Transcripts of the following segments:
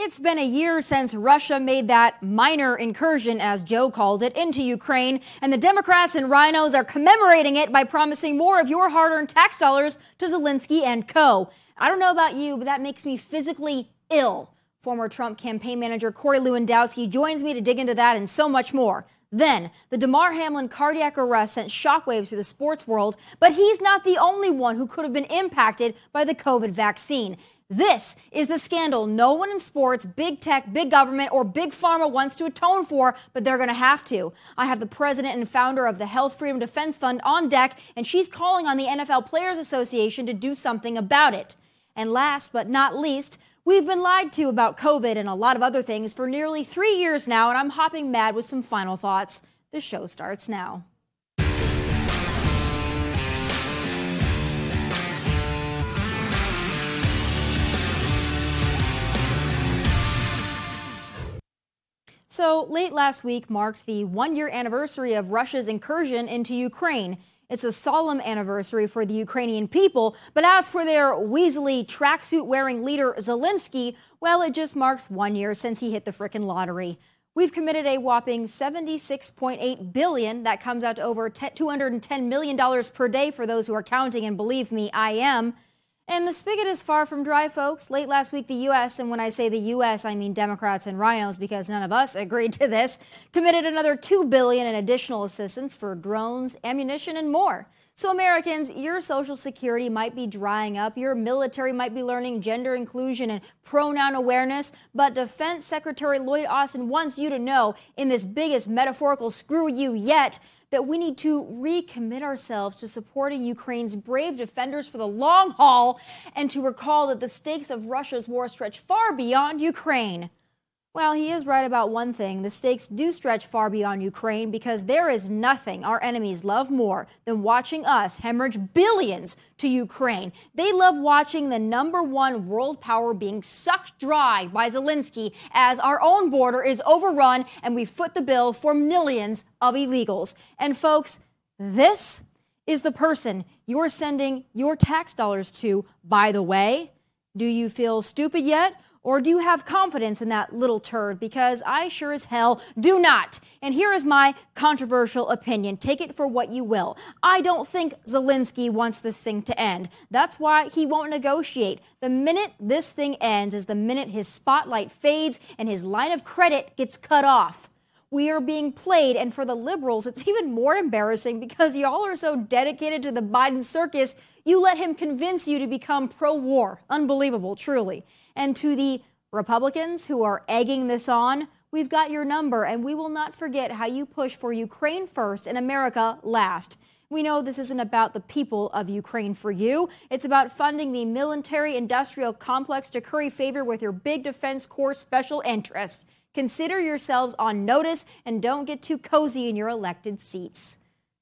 It's been a year since Russia made that minor incursion, as Joe called it, into Ukraine, and the Democrats and RINOs are commemorating it by promising more of your hard earned tax dollars to Zelensky and co. I don't know about you, but that makes me physically ill. Former Trump campaign manager Corey Lewandowski joins me to dig into that and so much more. Then, the Damar Hamlin cardiac arrest sent shockwaves through the sports world, but he's not the only one who could have been impacted by the COVID vaccine. This is the scandal no one in sports, big tech, big government, or big pharma wants to atone for, but they're going to have to. I have the president and founder of the Health Freedom Defense Fund on deck, and she's calling on the NFL Players Association to do something about it. And last but not least, We've been lied to about COVID and a lot of other things for nearly three years now, and I'm hopping mad with some final thoughts. The show starts now. So, late last week marked the one year anniversary of Russia's incursion into Ukraine. It's a solemn anniversary for the Ukrainian people, but as for their weaselly tracksuit wearing leader Zelensky, well, it just marks one year since he hit the frickin' lottery. We've committed a whopping 76.8 billion. That comes out to over 210 million dollars per day for those who are counting, and believe me, I am. And the spigot is far from dry, folks. Late last week, the U.S., and when I say the U.S., I mean Democrats and RINOs because none of us agreed to this, committed another 2 billion in additional assistance for drones, ammunition, and more. So, Americans, your Social Security might be drying up, your military might be learning gender inclusion and pronoun awareness, but Defense Secretary Lloyd Austin wants you to know in this biggest metaphorical screw you yet that we need to recommit ourselves to supporting Ukraine's brave defenders for the long haul and to recall that the stakes of Russia's war stretch far beyond Ukraine. Well, he is right about one thing. The stakes do stretch far beyond Ukraine because there is nothing our enemies love more than watching us hemorrhage billions to Ukraine. They love watching the number one world power being sucked dry by Zelensky as our own border is overrun and we foot the bill for millions of illegals. And folks, this is the person you're sending your tax dollars to, by the way. Do you feel stupid yet? Or do you have confidence in that little turd? Because I sure as hell do not. And here is my controversial opinion. Take it for what you will. I don't think Zelensky wants this thing to end. That's why he won't negotiate. The minute this thing ends is the minute his spotlight fades and his line of credit gets cut off. We are being played, and for the liberals, it's even more embarrassing because y'all are so dedicated to the Biden circus, you let him convince you to become pro war. Unbelievable, truly. And to the Republicans who are egging this on, we've got your number, and we will not forget how you push for Ukraine first and America last. We know this isn't about the people of Ukraine for you. It's about funding the military industrial complex to curry favor with your big defense corps special interests. Consider yourselves on notice and don't get too cozy in your elected seats.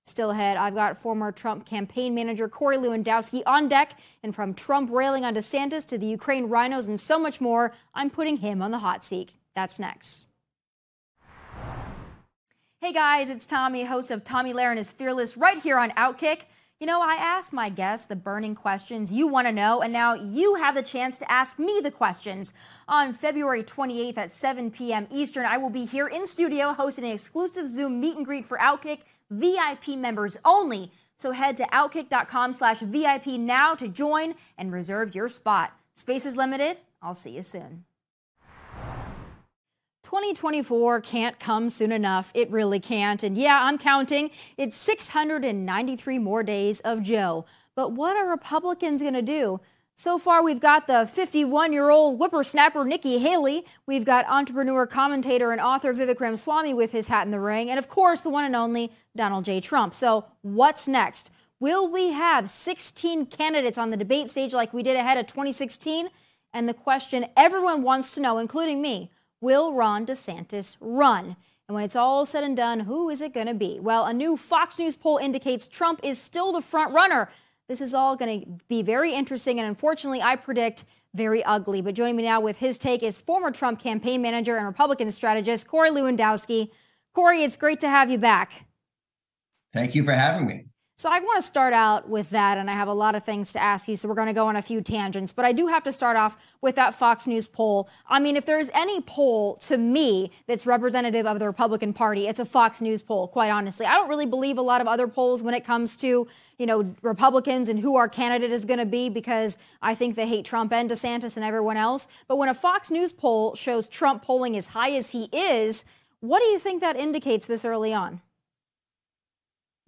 Still ahead, I've got former Trump campaign manager Corey Lewandowski on deck. And from Trump railing on DeSantis to the Ukraine RINOs and so much more, I'm putting him on the hot seat. That's next. Hey guys, it's Tomi, host of Tomi Lahren is Fearless, right here on Outkick. You know, I asked my guests the burning questions you want to know, and now you have the chance to ask me the questions. On February 28th at 7 p.m. Eastern, I will be here in studio hosting an exclusive Zoom meet and greet for Outkick VIP members only. So head to outkick.com slash VIP now to join and reserve your spot. Space is limited. I'll see you soon. 2024 can't come soon enough. It really can't. And yeah, I'm counting. It's 693 more days of Joe. But what are Republicans going to do? So far, we've got the 51 year old whippersnapper Nikki Haley. We've got entrepreneur, commentator, and author Vivek Ramaswamy with his hat in the ring. And of course, the one and only Donald J. Trump. So, what's next? Will we have 16 candidates on the debate stage like we did ahead of 2016? And the question everyone wants to know, including me, will Ron DeSantis run? And when it's all said and done, who is it going to be? Well, a new Fox News poll indicates Trump is still the front runner. This is all going to be very interesting, and unfortunately, I predict very ugly. But joining me now with his take is former Trump campaign manager and Republican strategist Corey Lewandowski. Corey, it's great to have you back. Thank you for having me. So I want to start out with that, and I have a lot of things to ask you. So we're going to go on a few tangents, but I do have to start off with that Fox News poll. I mean, if there's any poll to me that's representative of the Republican Party, it's a Fox News poll. Quite honestly, I don't really believe a lot of other polls when it comes to you know Republicans and who our candidate is going to be because I think they hate Trump and DeSantis and everyone else. But when a Fox News poll shows Trump polling as high as he is, what do you think that indicates this early on?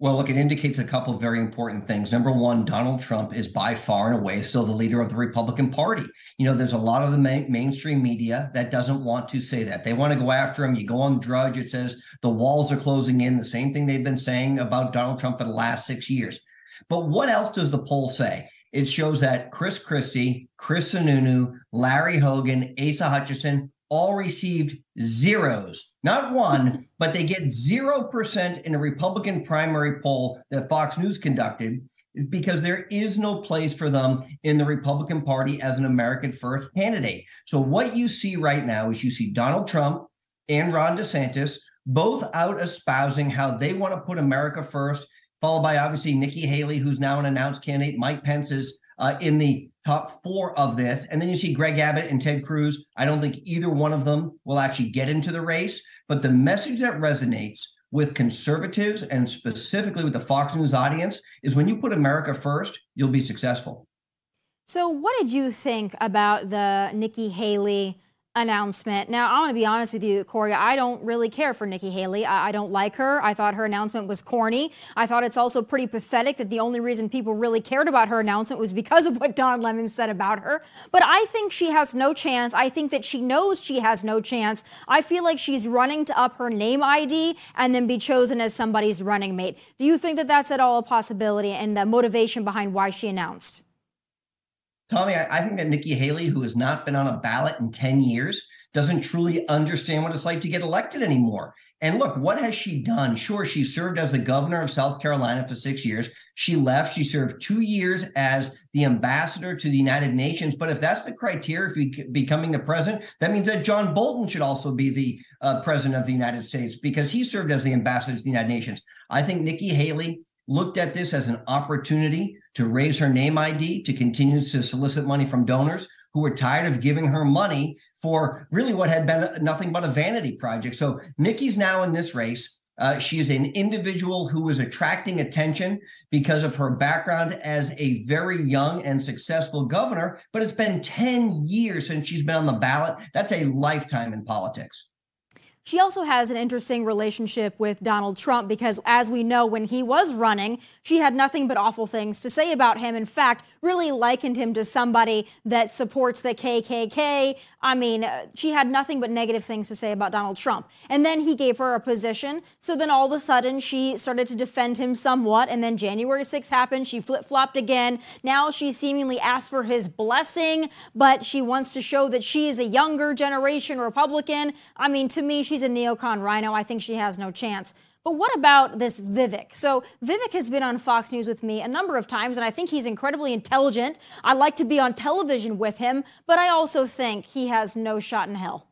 Well, look, it indicates a couple of very important things. Number one, Donald Trump is by far and away still the leader of the Republican Party. You know, there's a lot of the main, mainstream media that doesn't want to say that. They want to go after him. You go on Drudge, it says the walls are closing in, the same thing they've been saying about Donald Trump for the last six years. But what else does the poll say? It shows that Chris Christie, Chris Sununu, Larry Hogan, Asa Hutchinson, all received zeros, not one, but they get 0% in a Republican primary poll that Fox News conducted because there is no place for them in the Republican Party as an American first candidate. So, what you see right now is you see Donald Trump and Ron DeSantis both out espousing how they want to put America first, followed by obviously Nikki Haley, who's now an announced candidate. Mike Pence is uh, in the top four of this. And then you see Greg Abbott and Ted Cruz. I don't think either one of them will actually get into the race. But the message that resonates with conservatives and specifically with the Fox News audience is when you put America first, you'll be successful. So, what did you think about the Nikki Haley? Announcement. Now, I'm going to be honest with you, Corey. I don't really care for Nikki Haley. I, I, don't like her. I thought her announcement was corny. I thought it's also pretty pathetic that the only reason people really cared about her announcement was because of what Don Lemon said about her. But I think she has no chance. I think that she knows she has no chance. I feel like she's running to up her name ID and then be chosen as somebody's running mate. Do you think that that's at all a possibility and the motivation behind why she announced? Tomi, I, I think that Nikki Haley, who has not been on a ballot in 10 years, doesn't truly understand what it's like to get elected anymore. And look, what has she done? Sure, she served as the governor of South Carolina for six years. She left. She served two years as the ambassador to the United Nations. But if that's the criteria for becoming the president, that means that John Bolton should also be the uh, president of the United States because he served as the ambassador to the United Nations. I think Nikki Haley looked at this as an opportunity to raise her name ID, to continue to solicit money from donors who were tired of giving her money for really what had been nothing but a vanity project. So Nikki's now in this race. Uh, she is an individual who is attracting attention because of her background as a very young and successful governor. But it's been 10 years since she's been on the ballot. That's a lifetime in politics. She also has an interesting relationship with Donald Trump because, as we know, when he was running, she had nothing but awful things to say about him. In fact, really likened him to somebody that supports the KKK. I mean, uh, she had nothing but negative things to say about Donald Trump. And then he gave her a position. So then all of a sudden, she started to defend him somewhat. And then January 6th happened. She flip flopped again. Now she seemingly asked for his blessing, but she wants to show that she is a younger generation Republican. I mean, to me, she's a neocon RINO. I think she has no chance. But what about this Vivek? So Vivek has been on Fox News with me a number of times, and I think he's incredibly intelligent. I like to be on television with him, but I also think he has no shot in hell.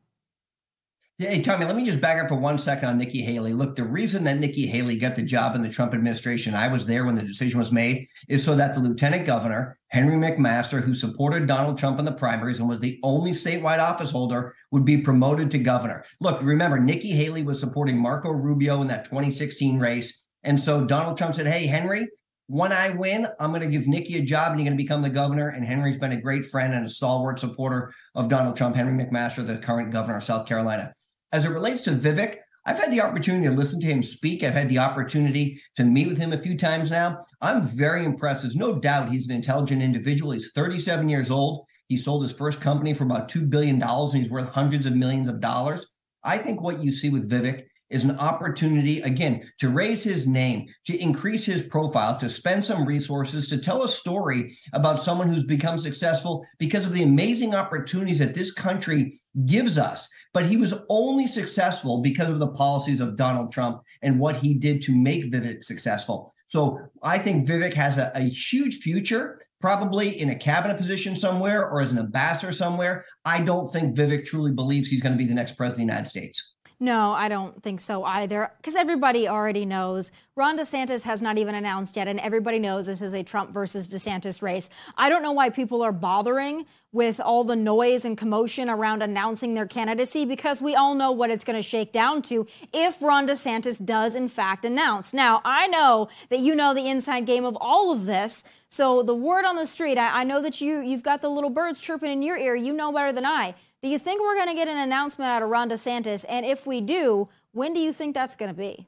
Hey, Tomi, let me just back up for one second on Nikki Haley. Look, the reason that Nikki Haley got the job in the Trump administration, I was there when the decision was made, is so that the lieutenant governor, Henry McMaster, who supported Donald Trump in the primaries and was the only statewide office holder, would be promoted to governor. Look, remember, Nikki Haley was supporting Marco Rubio in that 2016 race. And so Donald Trump said, Hey, Henry, when I win, I'm going to give Nikki a job and you're going to become the governor. And Henry's been a great friend and a stalwart supporter of Donald Trump, Henry McMaster, the current governor of South Carolina. As it relates to Vivek, I've had the opportunity to listen to him speak. I've had the opportunity to meet with him a few times now. I'm very impressed. There's no doubt he's an intelligent individual. He's 37 years old. He sold his first company for about $2 billion and he's worth hundreds of millions of dollars. I think what you see with Vivek is an opportunity, again, to raise his name, to increase his profile, to spend some resources, to tell a story about someone who's become successful because of the amazing opportunities that this country gives us. But he was only successful because of the policies of Donald Trump and what he did to make Vivek successful. So I think Vivek has a, a huge future, probably in a cabinet position somewhere or as an ambassador somewhere. I don't think Vivek truly believes he's going to be the next president of the United States. No, I don't think so either, because everybody already knows. Ron DeSantis has not even announced yet, and everybody knows this is a Trump versus DeSantis race. I don't know why people are bothering with all the noise and commotion around announcing their candidacy, because we all know what it's going to shake down to if Ron DeSantis does, in fact, announce. Now, I know that you know the inside game of all of this. So the word on the street, I, I know that you, you've got the little birds chirping in your ear. You know better than I. Do you think we're going to get an announcement out of Ron DeSantis? And if we do, when do you think that's going to be?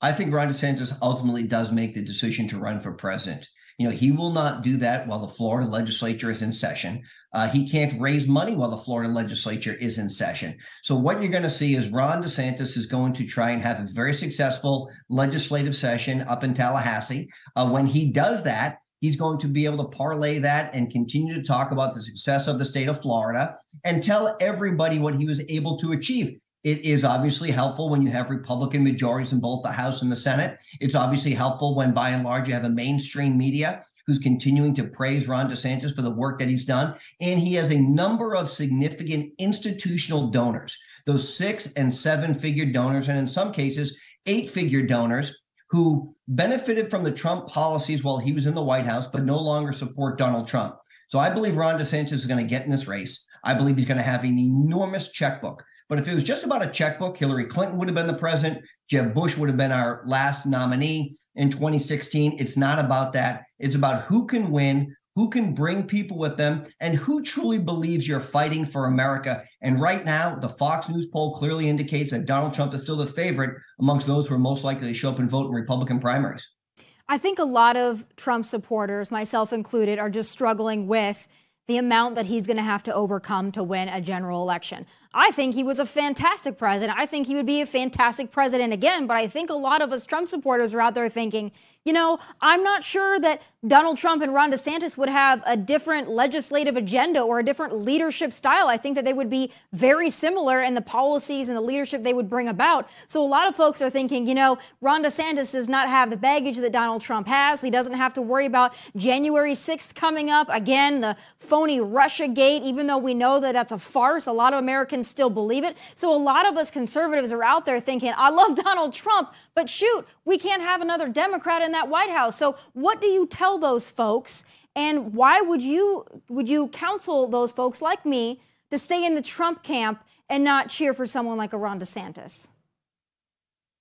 I think Ron DeSantis ultimately does make the decision to run for president. You know, he will not do that while the Florida legislature is in session. Uh, he can't raise money while the Florida legislature is in session. So, what you're going to see is Ron DeSantis is going to try and have a very successful legislative session up in Tallahassee. Uh, when he does that, He's going to be able to parlay that and continue to talk about the success of the state of Florida and tell everybody what he was able to achieve. It is obviously helpful when you have Republican majorities in both the House and the Senate. It's obviously helpful when, by and large, you have a mainstream media who's continuing to praise Ron DeSantis for the work that he's done. And he has a number of significant institutional donors, those six and seven figure donors, and in some cases, eight figure donors who benefited from the Trump policies while he was in the White House, but no longer support Donald Trump. So I believe Ron DeSantis is going to get in this race. I believe he's going to have an enormous checkbook. But if it was just about a checkbook, Hillary Clinton would have been the president. Jeb Bush would have been our last nominee in 2016. It's not about that. It's about who can win, who can bring people with them, and who truly believes you're fighting for America. And right now, the Fox News poll clearly indicates that Donald Trump is still the favorite amongst those who are most likely to show up and vote in Republican primaries. I think a lot of Trump supporters, myself included, are just struggling with the amount that he's going to have to overcome to win a general election. I think he was a fantastic president. I think he would be a fantastic president again. But I think a lot of us Trump supporters are out there thinking, you know, I'm not sure that Donald Trump and Ron DeSantis would have a different legislative agenda or a different leadership style. I think that they would be very similar in the policies and the leadership they would bring about. So a lot of folks are thinking, you know, Ron DeSantis does not have the baggage that Donald Trump has. He doesn't have to worry about January 6th coming up. Again, the phony Russia gate, even though we know that that's a farce. A lot of Americans still believe it. So a lot of us conservatives are out there thinking, I love Donald Trump, but shoot, we can't have another Democrat in that White House. So what do you tell those folks? And why would you would you counsel those folks like me to stay in the Trump camp and not cheer for someone like a Ron DeSantis?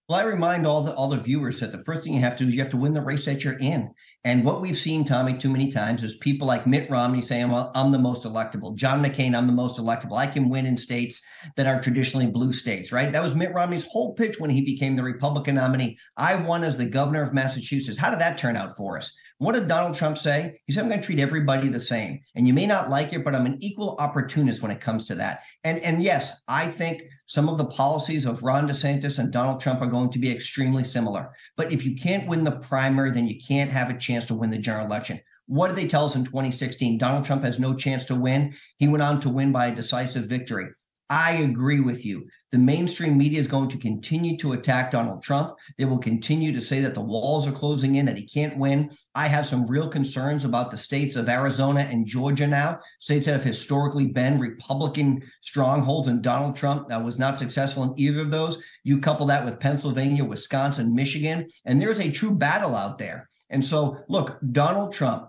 Well, I remind all the all the viewers that the first thing you have to do is you have to win the race that you're in. And what we've seen, Tomi, too many times is people like Mitt Romney saying, "Well, I'm the most electable." John McCain, I'm the most electable. I can win in states that are traditionally blue states, right? That was Mitt Romney's whole pitch when he became the Republican nominee. I won as the governor of Massachusetts. How did that turn out for us? What did Donald Trump say? He said, I'm going to treat everybody the same. And you may not like it, but I'm an equal opportunist when it comes to that. And, and yes, I think some of the policies of Ron DeSantis and Donald Trump are going to be extremely similar. But if you can't win the primary, then you can't have a chance to win the general election. What did they tell us in 2016? Donald Trump has no chance to win. He went on to win by a decisive victory. I agree with you. The mainstream media is going to continue to attack Donald Trump. They will continue to say that the walls are closing in, that he can't win. I have some real concerns about the states of Arizona and Georgia now, states that have historically been Republican strongholds, and Donald Trump that was not successful in either of those. You couple that with Pennsylvania, Wisconsin, Michigan, and there's a true battle out there. And so, look, Donald Trump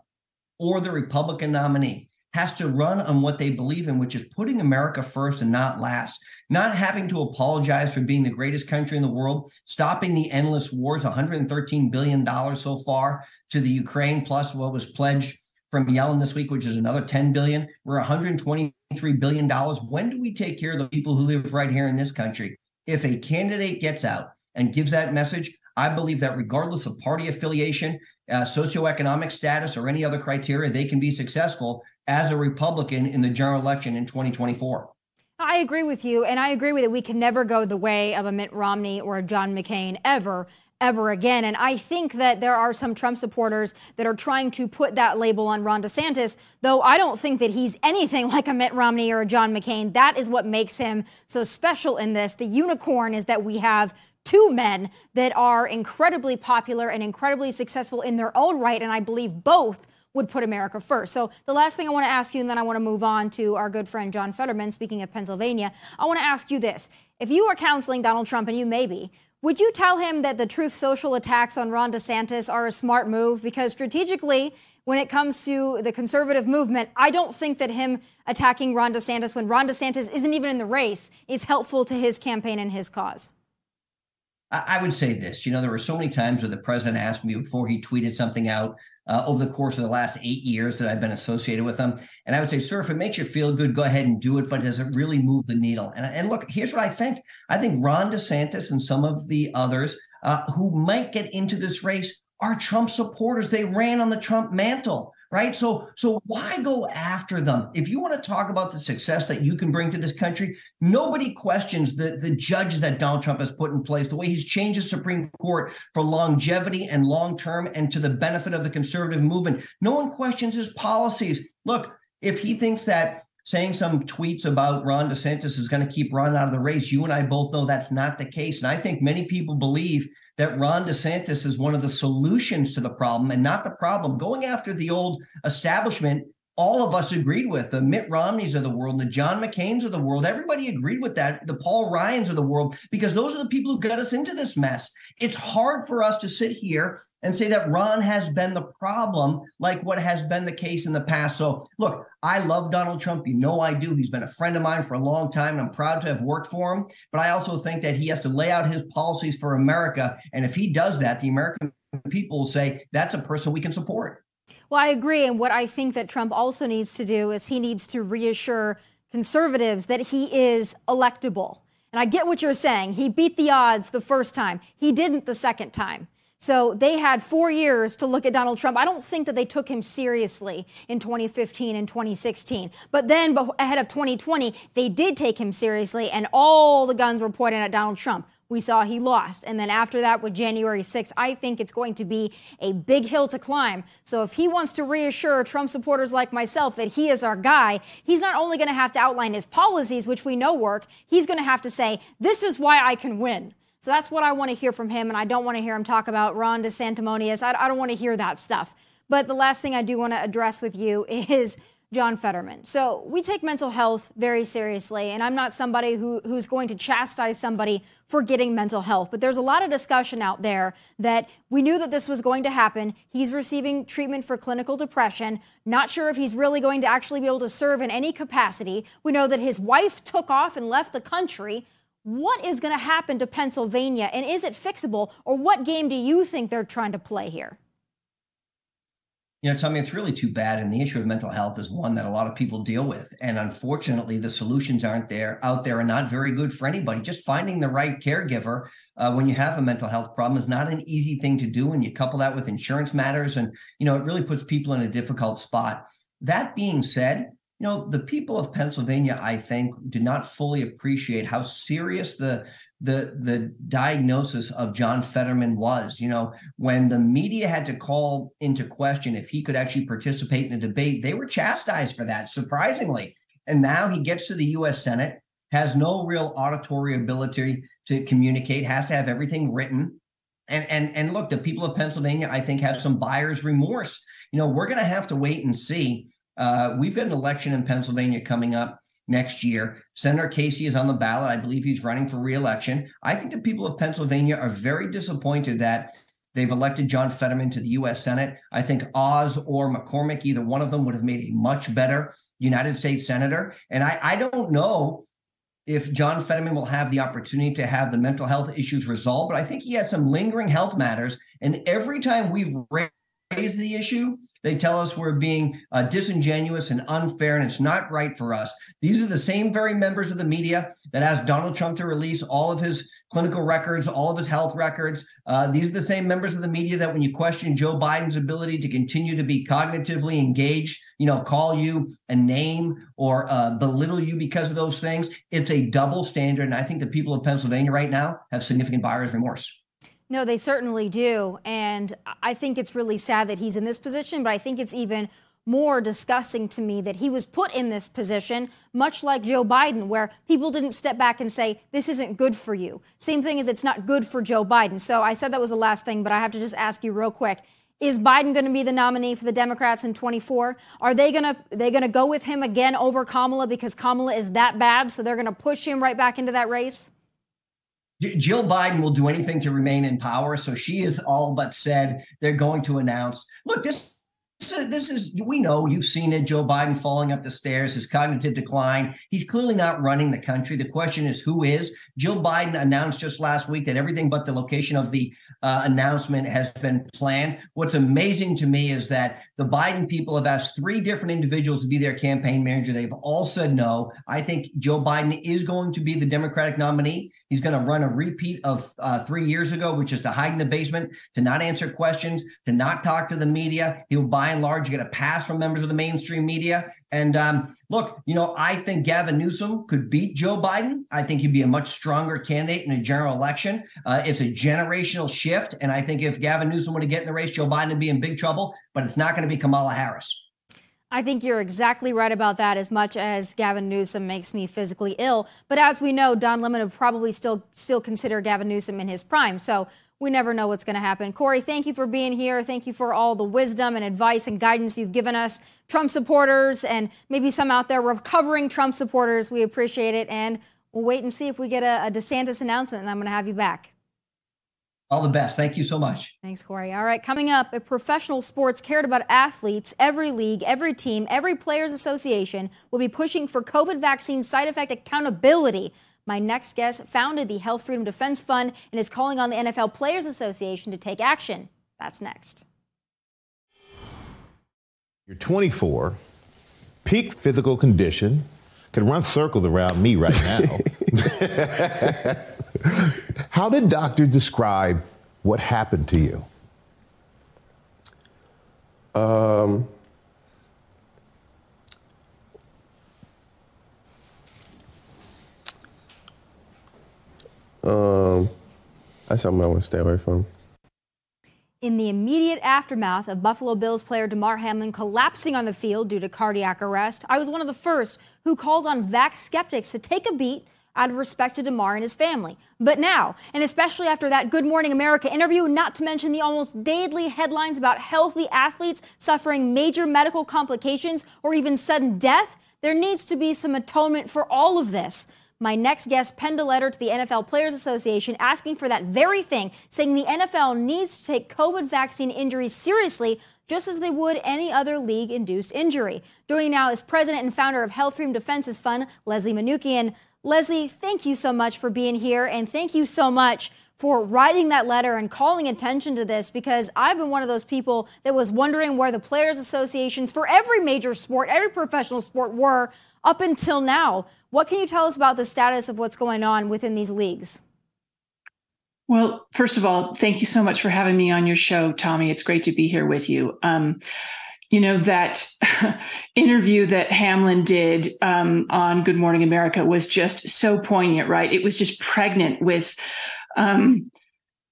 or the Republican nominee has to run on what they believe in, which is putting America first and not last, not having to apologize for being the greatest country in the world, stopping the endless wars, $113 billion so far to the Ukraine, plus what was pledged from Yellen this week, which is another 10 billion. We're 123 billion dollars. When do we take care of the people who live right here in this country? If a candidate gets out and gives that message, I believe that regardless of party affiliation, uh, socioeconomic status, or any other criteria, they can be successful as a Republican in the general election in 2024. I agree with you, and I agree with it. We can never go the way of a Mitt Romney or a John McCain ever ever again. And I think that there are some Trump supporters that are trying to put that label on Ron DeSantis, though I don't think that he's anything like a Mitt Romney or a John McCain. That is what makes him so special in this. The unicorn is that we have two men that are incredibly popular and incredibly successful in their own right. And I believe both would put America first. So the last thing I want to ask you, and then I want to move on to our good friend John Fetterman, speaking of Pennsylvania, I want to ask you this. If you are counseling Donald Trump, and you may be, would you tell him that the Truth Social attacks on Ron DeSantis are a smart move? Because strategically, when it comes to the conservative movement, I don't think that him attacking Ron DeSantis when Ron DeSantis isn't even in the race is helpful to his campaign and his cause. I would say this. You know, there were so many times where the president asked me before he tweeted something out uh, over the course of the last eight years that I've been associated with them. And I would say, sir, if it makes you feel good, go ahead and do it, but does it really move the needle? And, and look, here's what I think I think Ron DeSantis and some of the others uh, who might get into this race are Trump supporters. They ran on the Trump mantle right? So so why go after them? If you want to talk about the success that you can bring to this country, nobody questions the the judge that Donald Trump has put in place, the way he's changed the Supreme Court for longevity and long term and to the benefit of the conservative movement. No one questions his policies. Look, if he thinks that saying some tweets about Ron DeSantis is going to keep Ron out of the race, you and I both know that's not the case. And I think many people believe that Ron DeSantis is one of the solutions to the problem and not the problem. Going after the old establishment, all of us agreed with the Mitt Romneys of the world, the John McCain's of the world. Everybody agreed with that, the Paul Ryans of the world, because those are the people who got us into this mess. It's hard for us to sit here and say that Ron has been the problem, like what has been the case in the past. So, look, I love Donald Trump. You know I do. He's been a friend of mine for a long time, and I'm proud to have worked for him. But I also think that he has to lay out his policies for America. And if he does that, the American people say that's a person we can support. Well, I agree. And what I think that Trump also needs to do is he needs to reassure conservatives that he is electable. And I get what you're saying. He beat the odds the first time, he didn't the second time. So they had four years to look at Donald Trump. I don't think that they took him seriously in 2015 and 2016. But then ahead of 2020, they did take him seriously, and all the guns were pointed at Donald Trump. We saw he lost. And then after that, with January 6th, I think it's going to be a big hill to climb. So if he wants to reassure Trump supporters like myself that he is our guy, he's not only going to have to outline his policies, which we know work, he's going to have to say, this is why I can win. So that's what I want to hear from him. And I don't want to hear him talk about Ron DeSanctimonious. I, I don't want to hear that stuff. But the last thing I do want to address with you is John Fetterman. So we take mental health very seriously, and I'm not somebody who, who's going to chastise somebody for getting mental health. But there's a lot of discussion out there that we knew that this was going to happen. He's receiving treatment for clinical depression. Not sure if he's really going to actually be able to serve in any capacity. We know that his wife took off and left the country. What is going to happen to Pennsylvania, and is it fixable, or what game do you think they're trying to play here? You know, Tomi, it's really too bad. And the issue of mental health is one that a lot of people deal with. And unfortunately, the solutions aren't there out there and not very good for anybody. Just finding the right caregiver uh, when you have a mental health problem is not an easy thing to do. And you couple that with insurance matters, and you know, it really puts people in a difficult spot. That being said, you know, the people of Pennsylvania, I think, did not fully appreciate how serious the the the diagnosis of John Fetterman was. You know, when the media had to call into question if he could actually participate in a debate, they were chastised for that, surprisingly. And now he gets to the U.S. Senate, has no real auditory ability to communicate, has to have everything written. And and and look, the people of Pennsylvania, I think, have some buyer's remorse. You know, we're going to have to wait and see uh, we've got an election in Pennsylvania coming up next year. Senator Casey is on the ballot. I believe he's running for reelection. I think the people of Pennsylvania are very disappointed that they've elected John Fetterman to the U.S. Senate. I think Oz or McCormick, either one of them, would have made a much better United States senator. And I, I don't know if John Fetterman will have the opportunity to have the mental health issues resolved, but I think he has some lingering health matters. And every time we've raised the issue, they tell us we're being uh, disingenuous and unfair, and it's not right for us. These are the same very members of the media that asked Donald Trump to release all of his clinical records, all of his health records. Uh, these are the same members of the media that, when you question Joe Biden's ability to continue to be cognitively engaged, you know, call you a name or uh, belittle you because of those things. It's a double standard, and I think the people of Pennsylvania right now have significant buyer's remorse. No, they certainly do. And I think it's really sad that he's in this position, but I think it's even more disgusting to me that he was put in this position, much like Joe Biden, where people didn't step back and say, This isn't good for you. Same thing as it's not good for Joe Biden. So I said that was the last thing, but I have to just ask you real quick Is Biden going to be the nominee for the Democrats in 24? Are they going to they going to go with him again over Kamala because Kamala is that bad, so they're going to push him right back into that race? Jill Biden will do anything to remain in power, so she is all but said they're going to announce. Look, this this is we know you've seen it joe biden falling up the stairs his cognitive decline he's clearly not running the country. The question is who is? Jill biden announced just last week that everything but the location of the uh, announcement has been planned. What's amazing to me is that the biden people have asked three different individuals to be their campaign manager. They've all said no. I think joe biden is going to be the democratic nominee He's going to run a repeat of uh, three years ago, which is to hide in the basement, to not answer questions, to not talk to the media. He'll by and large get a pass from members of the mainstream media. And um, look, you know, I think Gavin Newsom could beat Joe Biden. I think he'd be a much stronger candidate in a general election. Uh, it's a generational shift. And I think if Gavin Newsom were to get in the race, Joe Biden would be in big trouble, but it's not going to be Kamala Harris. I think you're exactly right about that as much as Gavin Newsom makes me physically ill. But as we know, Don Lemon would probably still still consider Gavin Newsom in his prime. So we never know what's going to happen. Corey, thank you for being here. Thank you for all the wisdom and advice and guidance you've given us, Trump supporters, and maybe some out there recovering Trump supporters. We appreciate it. And we'll wait and see if we get a, a DeSantis announcement, and I'm going to have you back. All the best. Thank you so much. Thanks, Corey. All right, coming up, if professional sports cared about athletes, every league, every team, every players' association will be pushing for COVID vaccine side effect accountability. My next guest founded the Health Freedom Defense Fund and is calling on the NFL Players Association to take action. That's next. You're 24, peak physical condition, can run circles around me right now. How did doctors describe what happened to you? Um, um, that's something I want to stay away from. In the immediate aftermath of Buffalo Bills player Damar Hamlin collapsing on the field due to cardiac arrest, I was one of the first who called on vax skeptics to take a beat out of respect to Damar and his family. But now, and especially after that Good Morning America interview, not to mention the almost daily headlines about healthy athletes suffering major medical complications or even sudden death, there needs to be some atonement for all of this. My next guest penned a letter to the NFL Players Association asking for that very thing, saying the NFL needs to take COVID vaccine injuries seriously, just as they would any other league induced injury. Joining now is president and founder of Health Freedom Defenses Fund, Leslie Manookian. Leslie, thank you so much for being here, and thank you so much for writing that letter and calling attention to this because I've been one of those people that was wondering where the players associations for every major sport, every professional sport were up until now. What can you tell us about the status of what's going on within these leagues? Well, first of all, thank you so much for having me on your show, Tomi. It's great to be here with you. Um, you know that interview that Hamlin did um, on Good Morning America was just so poignant, right? It was just pregnant with um,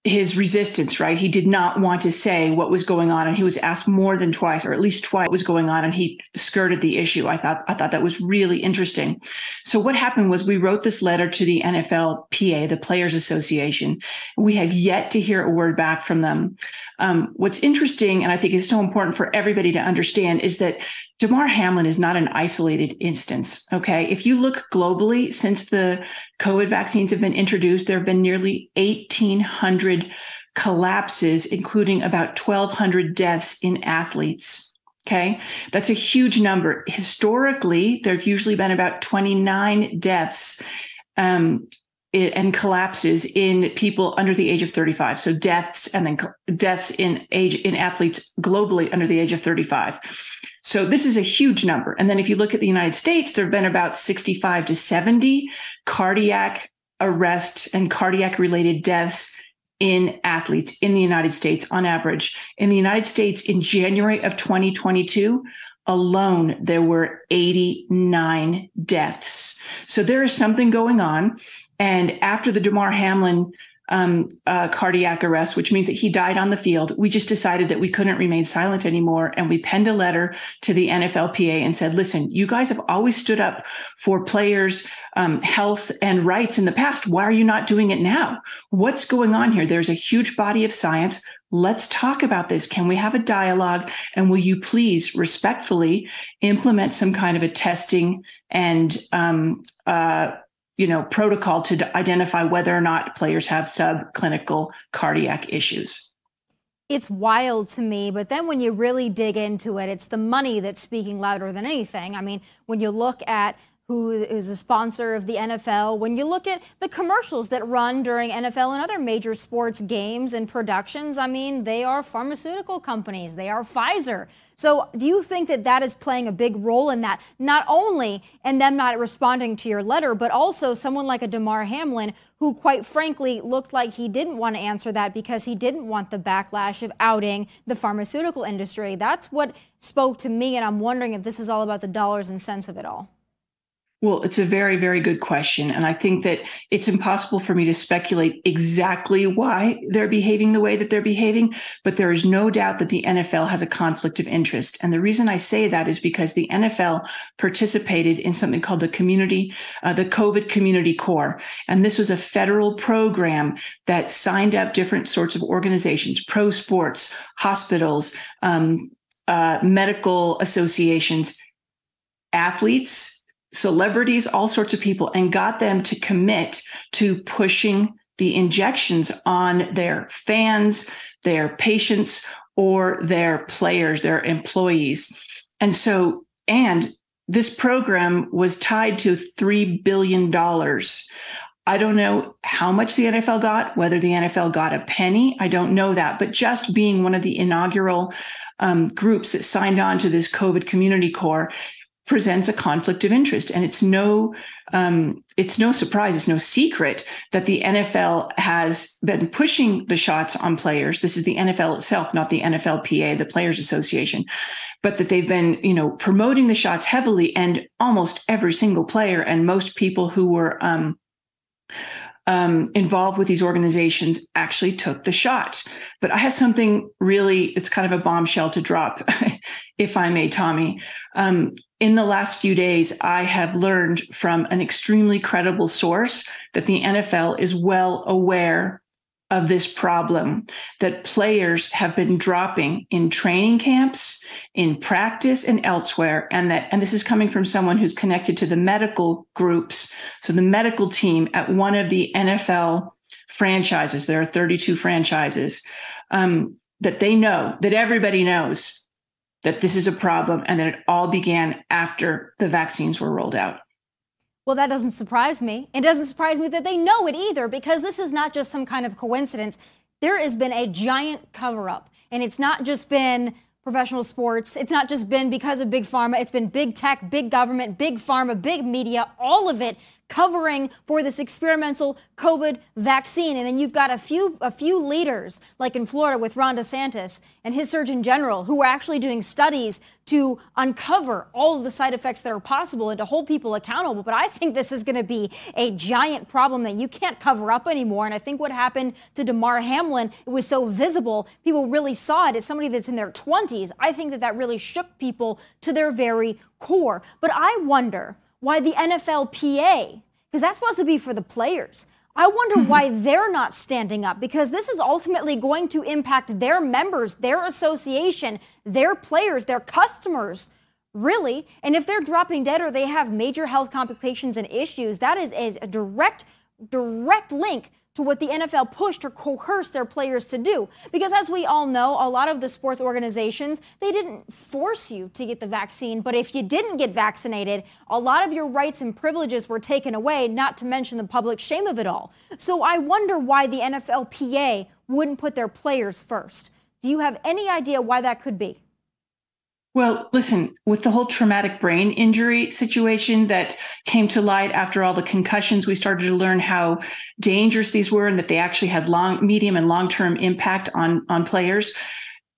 his resistance, right? He did not want to say what was going on, and he was asked more than twice, or at least twice, what was going on, and he skirted the issue. I thought I thought that was really interesting. So what happened was we wrote this letter to the NFLPA, the Players Association. We have yet to hear a word back from them. Um, what's interesting, and I think is so important for everybody to understand, is that Damar Hamlin is not an isolated instance. Okay. If you look globally, since the COVID vaccines have been introduced, there have been nearly 1,800 collapses, including about 1,200 deaths in athletes. Okay. That's a huge number. Historically, there have usually been about 29 deaths um, and collapses in people under the age of 35 so deaths and then deaths in age in athletes globally under the age of 35 so this is a huge number. And then if you look at the united states there have been about 65 to 70 cardiac arrest and cardiac related deaths in athletes in the united states on average. In the united states in january of 2022 alone there were 89 deaths. So there is something going on and after the Damar Hamlin um, uh, cardiac arrest, which means that he died on the field. We just decided that we couldn't remain silent anymore. And we penned a letter to the NFLPA and said, listen, you guys have always stood up for players' um, health and rights in the past. Why are you not doing it now? What's going on here? There's a huge body of science. Let's talk about this. Can we have a dialogue? And will you please respectfully implement some kind of a testing and um, uh, you know, protocol to identify whether or not players have subclinical cardiac issues. It's wild to me, but then when you really dig into it, it's the money that's speaking louder than anything. I mean, when you look at who is a sponsor of the NFL. When you look at the commercials that run during NFL and other major sports games and productions, I mean, they are pharmaceutical companies, they are Pfizer. So, do you think that that is playing a big role in that? Not only in them not responding to your letter, but also someone like a Damar Hamlin, who quite frankly looked like he didn't want to answer that because he didn't want the backlash of outing the pharmaceutical industry. That's what spoke to me, and I'm wondering if this is all about the dollars and cents of it all. Well, it's a very, very good question. And I think that it's impossible for me to speculate exactly why they're behaving the way that they're behaving, but there is no doubt that the NFL has a conflict of interest. And the reason I say that is because the NFL participated in something called the community, uh, the COVID Community Corps. And this was a federal program that signed up different sorts of organizations, pro sports, hospitals, um, uh, medical associations, athletes, celebrities, all sorts of people, and got them to commit to pushing the injections on their fans, their patients, or their players, their employees. And so, and this program was tied to $3 billion. I don't know how much the NFL got, whether the NFL got a penny. I don't know that. But just being one of the inaugural um, groups that signed on to this COVID community corps presents a conflict of interest and it's no um, it's no surprise it's no secret that the nfl has been pushing the shots on players this is the nfl itself not the nflpa the players association but that they've been you know promoting the shots heavily and almost every single player and most people who were um, um, involved with these organizations actually took the shot. But I have something really, it's kind of a bombshell to drop, if I may, Tomi. Um, in the last few days, I have learned from an extremely credible source that the NFL is well aware of this problem that players have been dropping in training camps, in practice, and elsewhere. And that, and this is coming from someone who's connected to the medical groups. So the medical team at one of the NFL franchises, there are 32 franchises, um, that they know, that everybody knows that this is a problem and that it all began after the vaccines were rolled out. Well, that doesn't surprise me. It doesn't surprise me that they know it either, because this is not just some kind of coincidence. There has been a giant cover up, and it's not just been professional sports. It's not just been because of big pharma. It's been big tech, big government, big pharma, big media, all of it covering for this experimental COVID vaccine. And then you've got a few a few leaders, like in Florida with Ron DeSantis and his Surgeon General, who are actually doing studies to uncover all of the side effects that are possible and to hold people accountable. But I think this is going to be a giant problem that you can't cover up anymore. And I think what happened to Damar Hamlin, it was so visible, people really saw it as somebody that's in their 20s. I think that that really shook people to their very core. But I wonder why the NFLPA, because that's supposed to be for the players. I wonder mm-hmm. why they're not standing up because this is ultimately going to impact their members, their association, their players, their customers, really. And if they're dropping dead or they have major health complications and issues, that is a direct, direct link to what the NFL pushed or coerced their players to do. Because as we all know, a lot of the sports organizations, they didn't force you to get the vaccine, but if you didn't get vaccinated, a lot of your rights and privileges were taken away, not to mention the public shame of it all. So I wonder why the NFLPA wouldn't put their players first. Do you have any idea why that could be? Well, listen, with the whole traumatic brain injury situation that came to light after all the concussions, we started to learn how dangerous these were and that they actually had long, medium, and long term impact on, on players.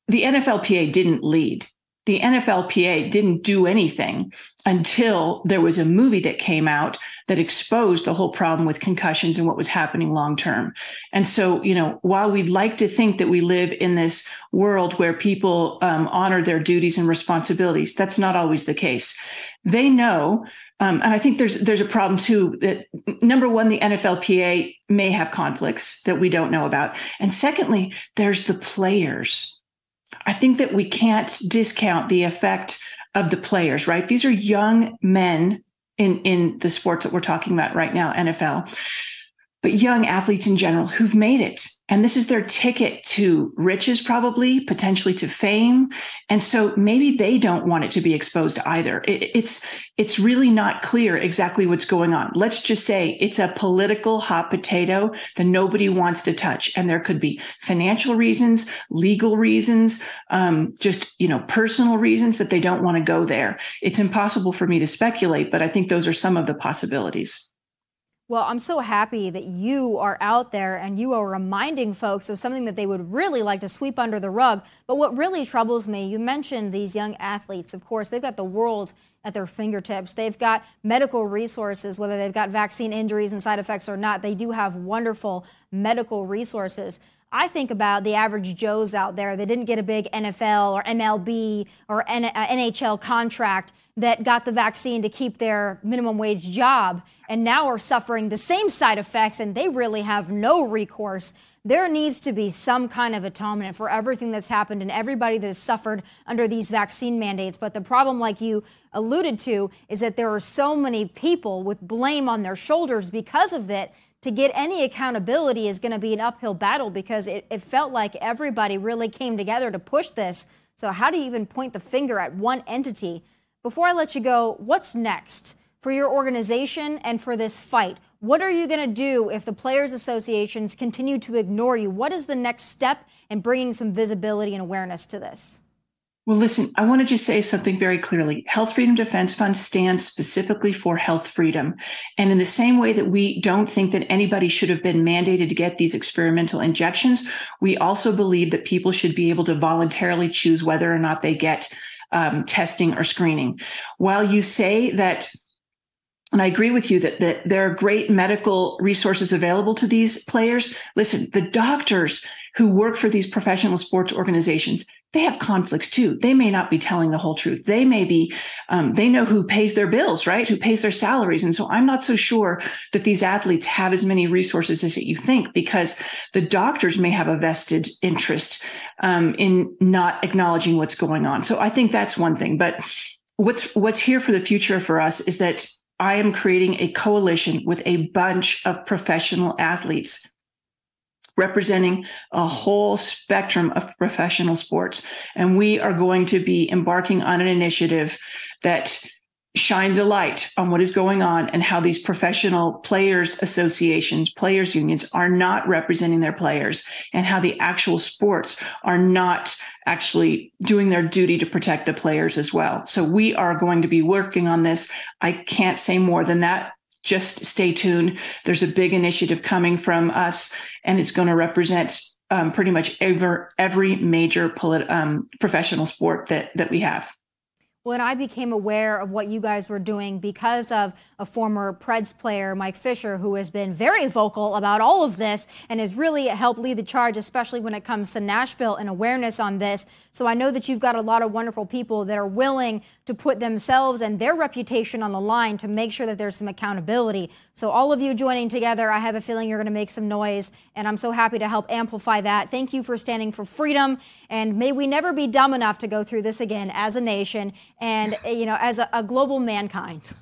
The NFLPA didn't lead. the NFLPA didn't do anything until there was a movie that came out that exposed the whole problem with concussions and what was happening long term. And so, you know, while we'd like to think that we live in this world where people um, honor their duties and responsibilities, that's not always the case. They know um, and I think there's there's a problem too that number one, the NFLPA may have conflicts that we don't know about, and secondly, there's the players I think that we can't discount the effect of the players, right? These are young men in, in the sports that we're talking about right now, NFL, but young athletes in general who've made it. And this is their ticket to riches probably potentially to fame. And so maybe they don't want it to be exposed either. It, it's it's really not clear exactly what's going on. Let's just say it's a political hot potato that nobody wants to touch. And there could be financial reasons legal reasons um, just you know personal reasons that they don't want to go there. It's impossible for me to speculate but i think those are some of the possibilities well, I'm so happy that you are out there and you are reminding folks of something that they would really like to sweep under the rug. But what really troubles me, you mentioned these young athletes. Of course, they've got the world at their fingertips. They've got medical resources, whether they've got vaccine injuries and side effects or not. They do have wonderful medical resources. I think about the average Joes out there that didn't get a big NFL or MLB or NHL uh, contract that got the vaccine to keep their minimum wage job and now are suffering the same side effects and they really have no recourse. There needs to be some kind of atonement for everything that's happened and everybody that has suffered under these vaccine mandates. But the problem, like you alluded to, is that there are so many people with blame on their shoulders because of that. To get any accountability is going to be an uphill battle because it, it felt like everybody really came together to push this. So, how do you even point the finger at one entity? Before I let you go, what's next for your organization and for this fight? What are you going to do if the players' associations continue to ignore you? What is the next step in bringing some visibility and awareness to this? Well, listen, I want to just say something very clearly. Health Freedom Defense Fund stands specifically for health freedom. And in the same way that we don't think that anybody should have been mandated to get these experimental injections, we also believe that people should be able to voluntarily choose whether or not they get um, testing or screening. While you say that and I agree with you that, that there are great medical resources available to these players. Listen, the doctors who work for these professional sports organizations, they have conflicts too. They may not be telling the whole truth. They may be, um, they know who pays their bills, right? Who pays their salaries. And so I'm not so sure that these athletes have as many resources as you think because the doctors may have a vested interest um, in not acknowledging what's going on. So I think that's one thing. But what's what's here for the future for us is that I am creating a coalition with a bunch of professional athletes representing a whole spectrum of professional sports. And we are going to be embarking on an initiative that shines a light on what is going on and how these professional players associations, players unions are not representing their players and how the actual sports are not actually doing their duty to protect the players as well. So we are going to be working on this. I can't say more than that just stay tuned. There's a big initiative coming from us, and it's going to represent um, pretty much every every major polit- um, professional sport that that we have when I became aware of what you guys were doing because of a former Preds player, Mike Fisher, who has been very vocal about all of this and has really helped lead the charge, especially when it comes to Nashville and awareness on this. So I know that you've got a lot of wonderful people that are willing to put themselves and their reputation on the line to make sure that there's some accountability. So all of you joining together, I have a feeling you're going to make some noise, and I'm so happy to help amplify that. Thank you for standing for freedom, and may we never be dumb enough to go through this again as a nation and eh, you know as a, a global mankind.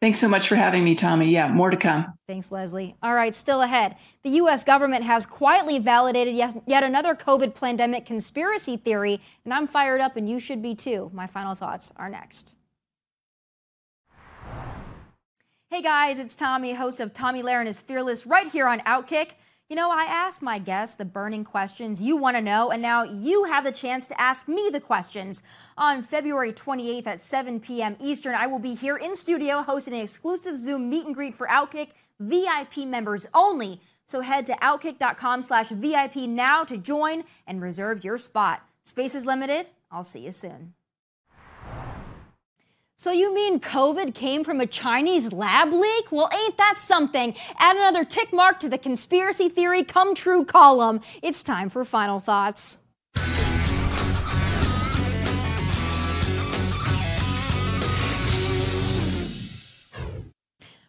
Thanks so much for having me, Tomi. Yeah, more to come. Thanks, Leslie. All right, still ahead. The U.S. government has quietly validated yet, yet another COVID pandemic conspiracy theory, and I'm fired up, and you should be too. My final thoughts are next. Hey guys, it's Tomi, host of Tomi Lahren is Fearless, right here on Outkick. You know, I asked my guests the burning questions you want to know, and now you have the chance to ask me the questions. On February 28th at 7 p.m. Eastern, I will be here in studio hosting an exclusive Zoom meet and greet for Outkick VIP members only. So head to outkick.com slash VIP now to join and reserve your spot. Space is limited. I'll see you soon. So you mean COVID came from a Chinese lab leak? Well, ain't that something? Add another tick mark to the conspiracy theory come true column. It's time for final thoughts.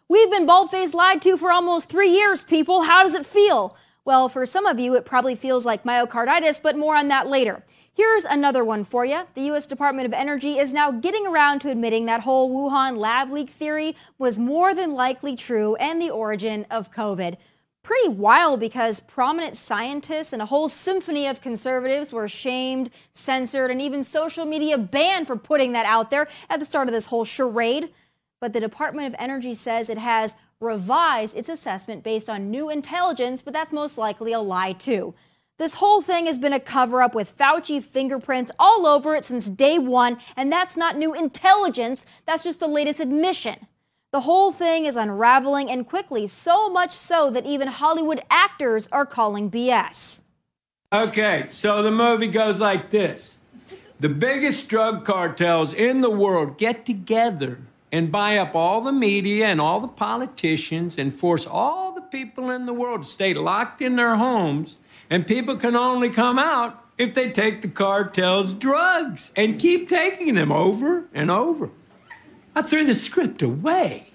We've been bald-faced lied to for almost three years, people. How does it feel? Well, for some of you, it probably feels like myocarditis, but more on that later. Here's another one for you. The U.S. Department of Energy is now getting around to admitting that whole Wuhan lab leak theory was more than likely true and the origin of COVID. Pretty wild because prominent scientists and a whole symphony of conservatives were shamed, censored, and even social media banned for putting that out there at the start of this whole charade. But the Department of Energy says it has revised its assessment based on new intelligence, but that's most likely a lie too. This whole thing has been a cover up with Fauci fingerprints all over it since day one, and that's not new intelligence, that's just the latest admission. The whole thing is unraveling and quickly, so much so that even Hollywood actors are calling BS. Okay, so the movie goes like this The biggest drug cartels in the world get together and buy up all the media and all the politicians and force all people in the world stay locked in their homes and people can only come out if they take the cartel's drugs and keep taking them over and over. I threw the script away.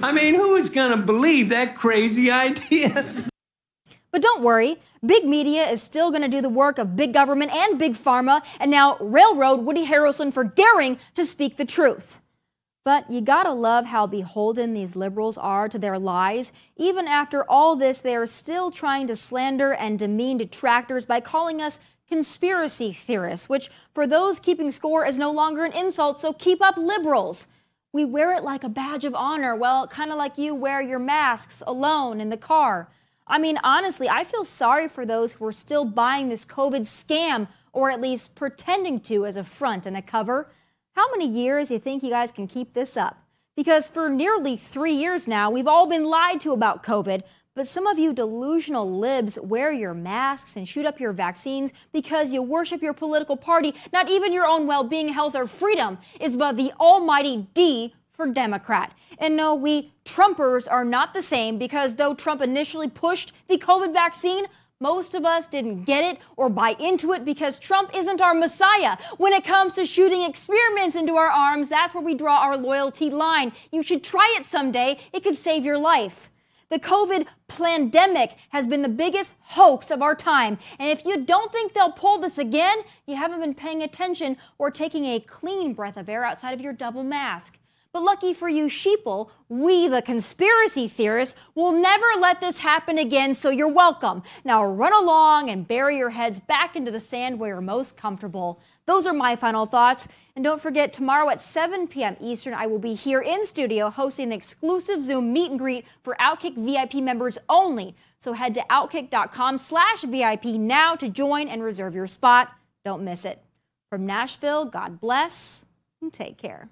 I mean, who is going to believe that crazy idea? But don't worry, big media is still going to do the work of big government and big pharma, and now railroad Woody Harrelson for daring to speak the truth. But you gotta love how beholden these liberals are to their lies. Even after all this, they are still trying to slander and demean detractors by calling us conspiracy theorists, which for those keeping score is no longer an insult, so keep up liberals. We wear it like a badge of honor, well, kind of like you wear your masks alone in the car. I mean, honestly, I feel sorry for those who are still buying this COVID scam, or at least pretending to as a front and a cover. How many years do you think you guys can keep this up? Because for nearly three years now, we've all been lied to about COVID, but some of you delusional libs wear your masks and shoot up your vaccines because you worship your political party. Not even your own well being, health, or freedom is above the almighty D for Democrat. And no, we Trumpers are not the same because though Trump initially pushed the COVID vaccine, most of us didn't get it or buy into it because Trump isn't our messiah. When it comes to shooting experiments into our arms, that's where we draw our loyalty line. You should try it someday. It could save your life. The COVID pandemic has been the biggest hoax of our time. And if you don't think they'll pull this again, you haven't been paying attention or taking a clean breath of air outside of your double mask. But lucky for you, sheeple, we, the conspiracy theorists, will never let this happen again, so you're welcome. Now run along and bury your heads back into the sand where you're most comfortable. Those are my final thoughts. And don't forget, tomorrow at 7 p.m. Eastern, I will be here in studio hosting an exclusive Zoom meet and greet for Outkick VIP members only. So head to outkick.com slash VIP now to join and reserve your spot. Don't miss it. From Nashville, God bless and take care.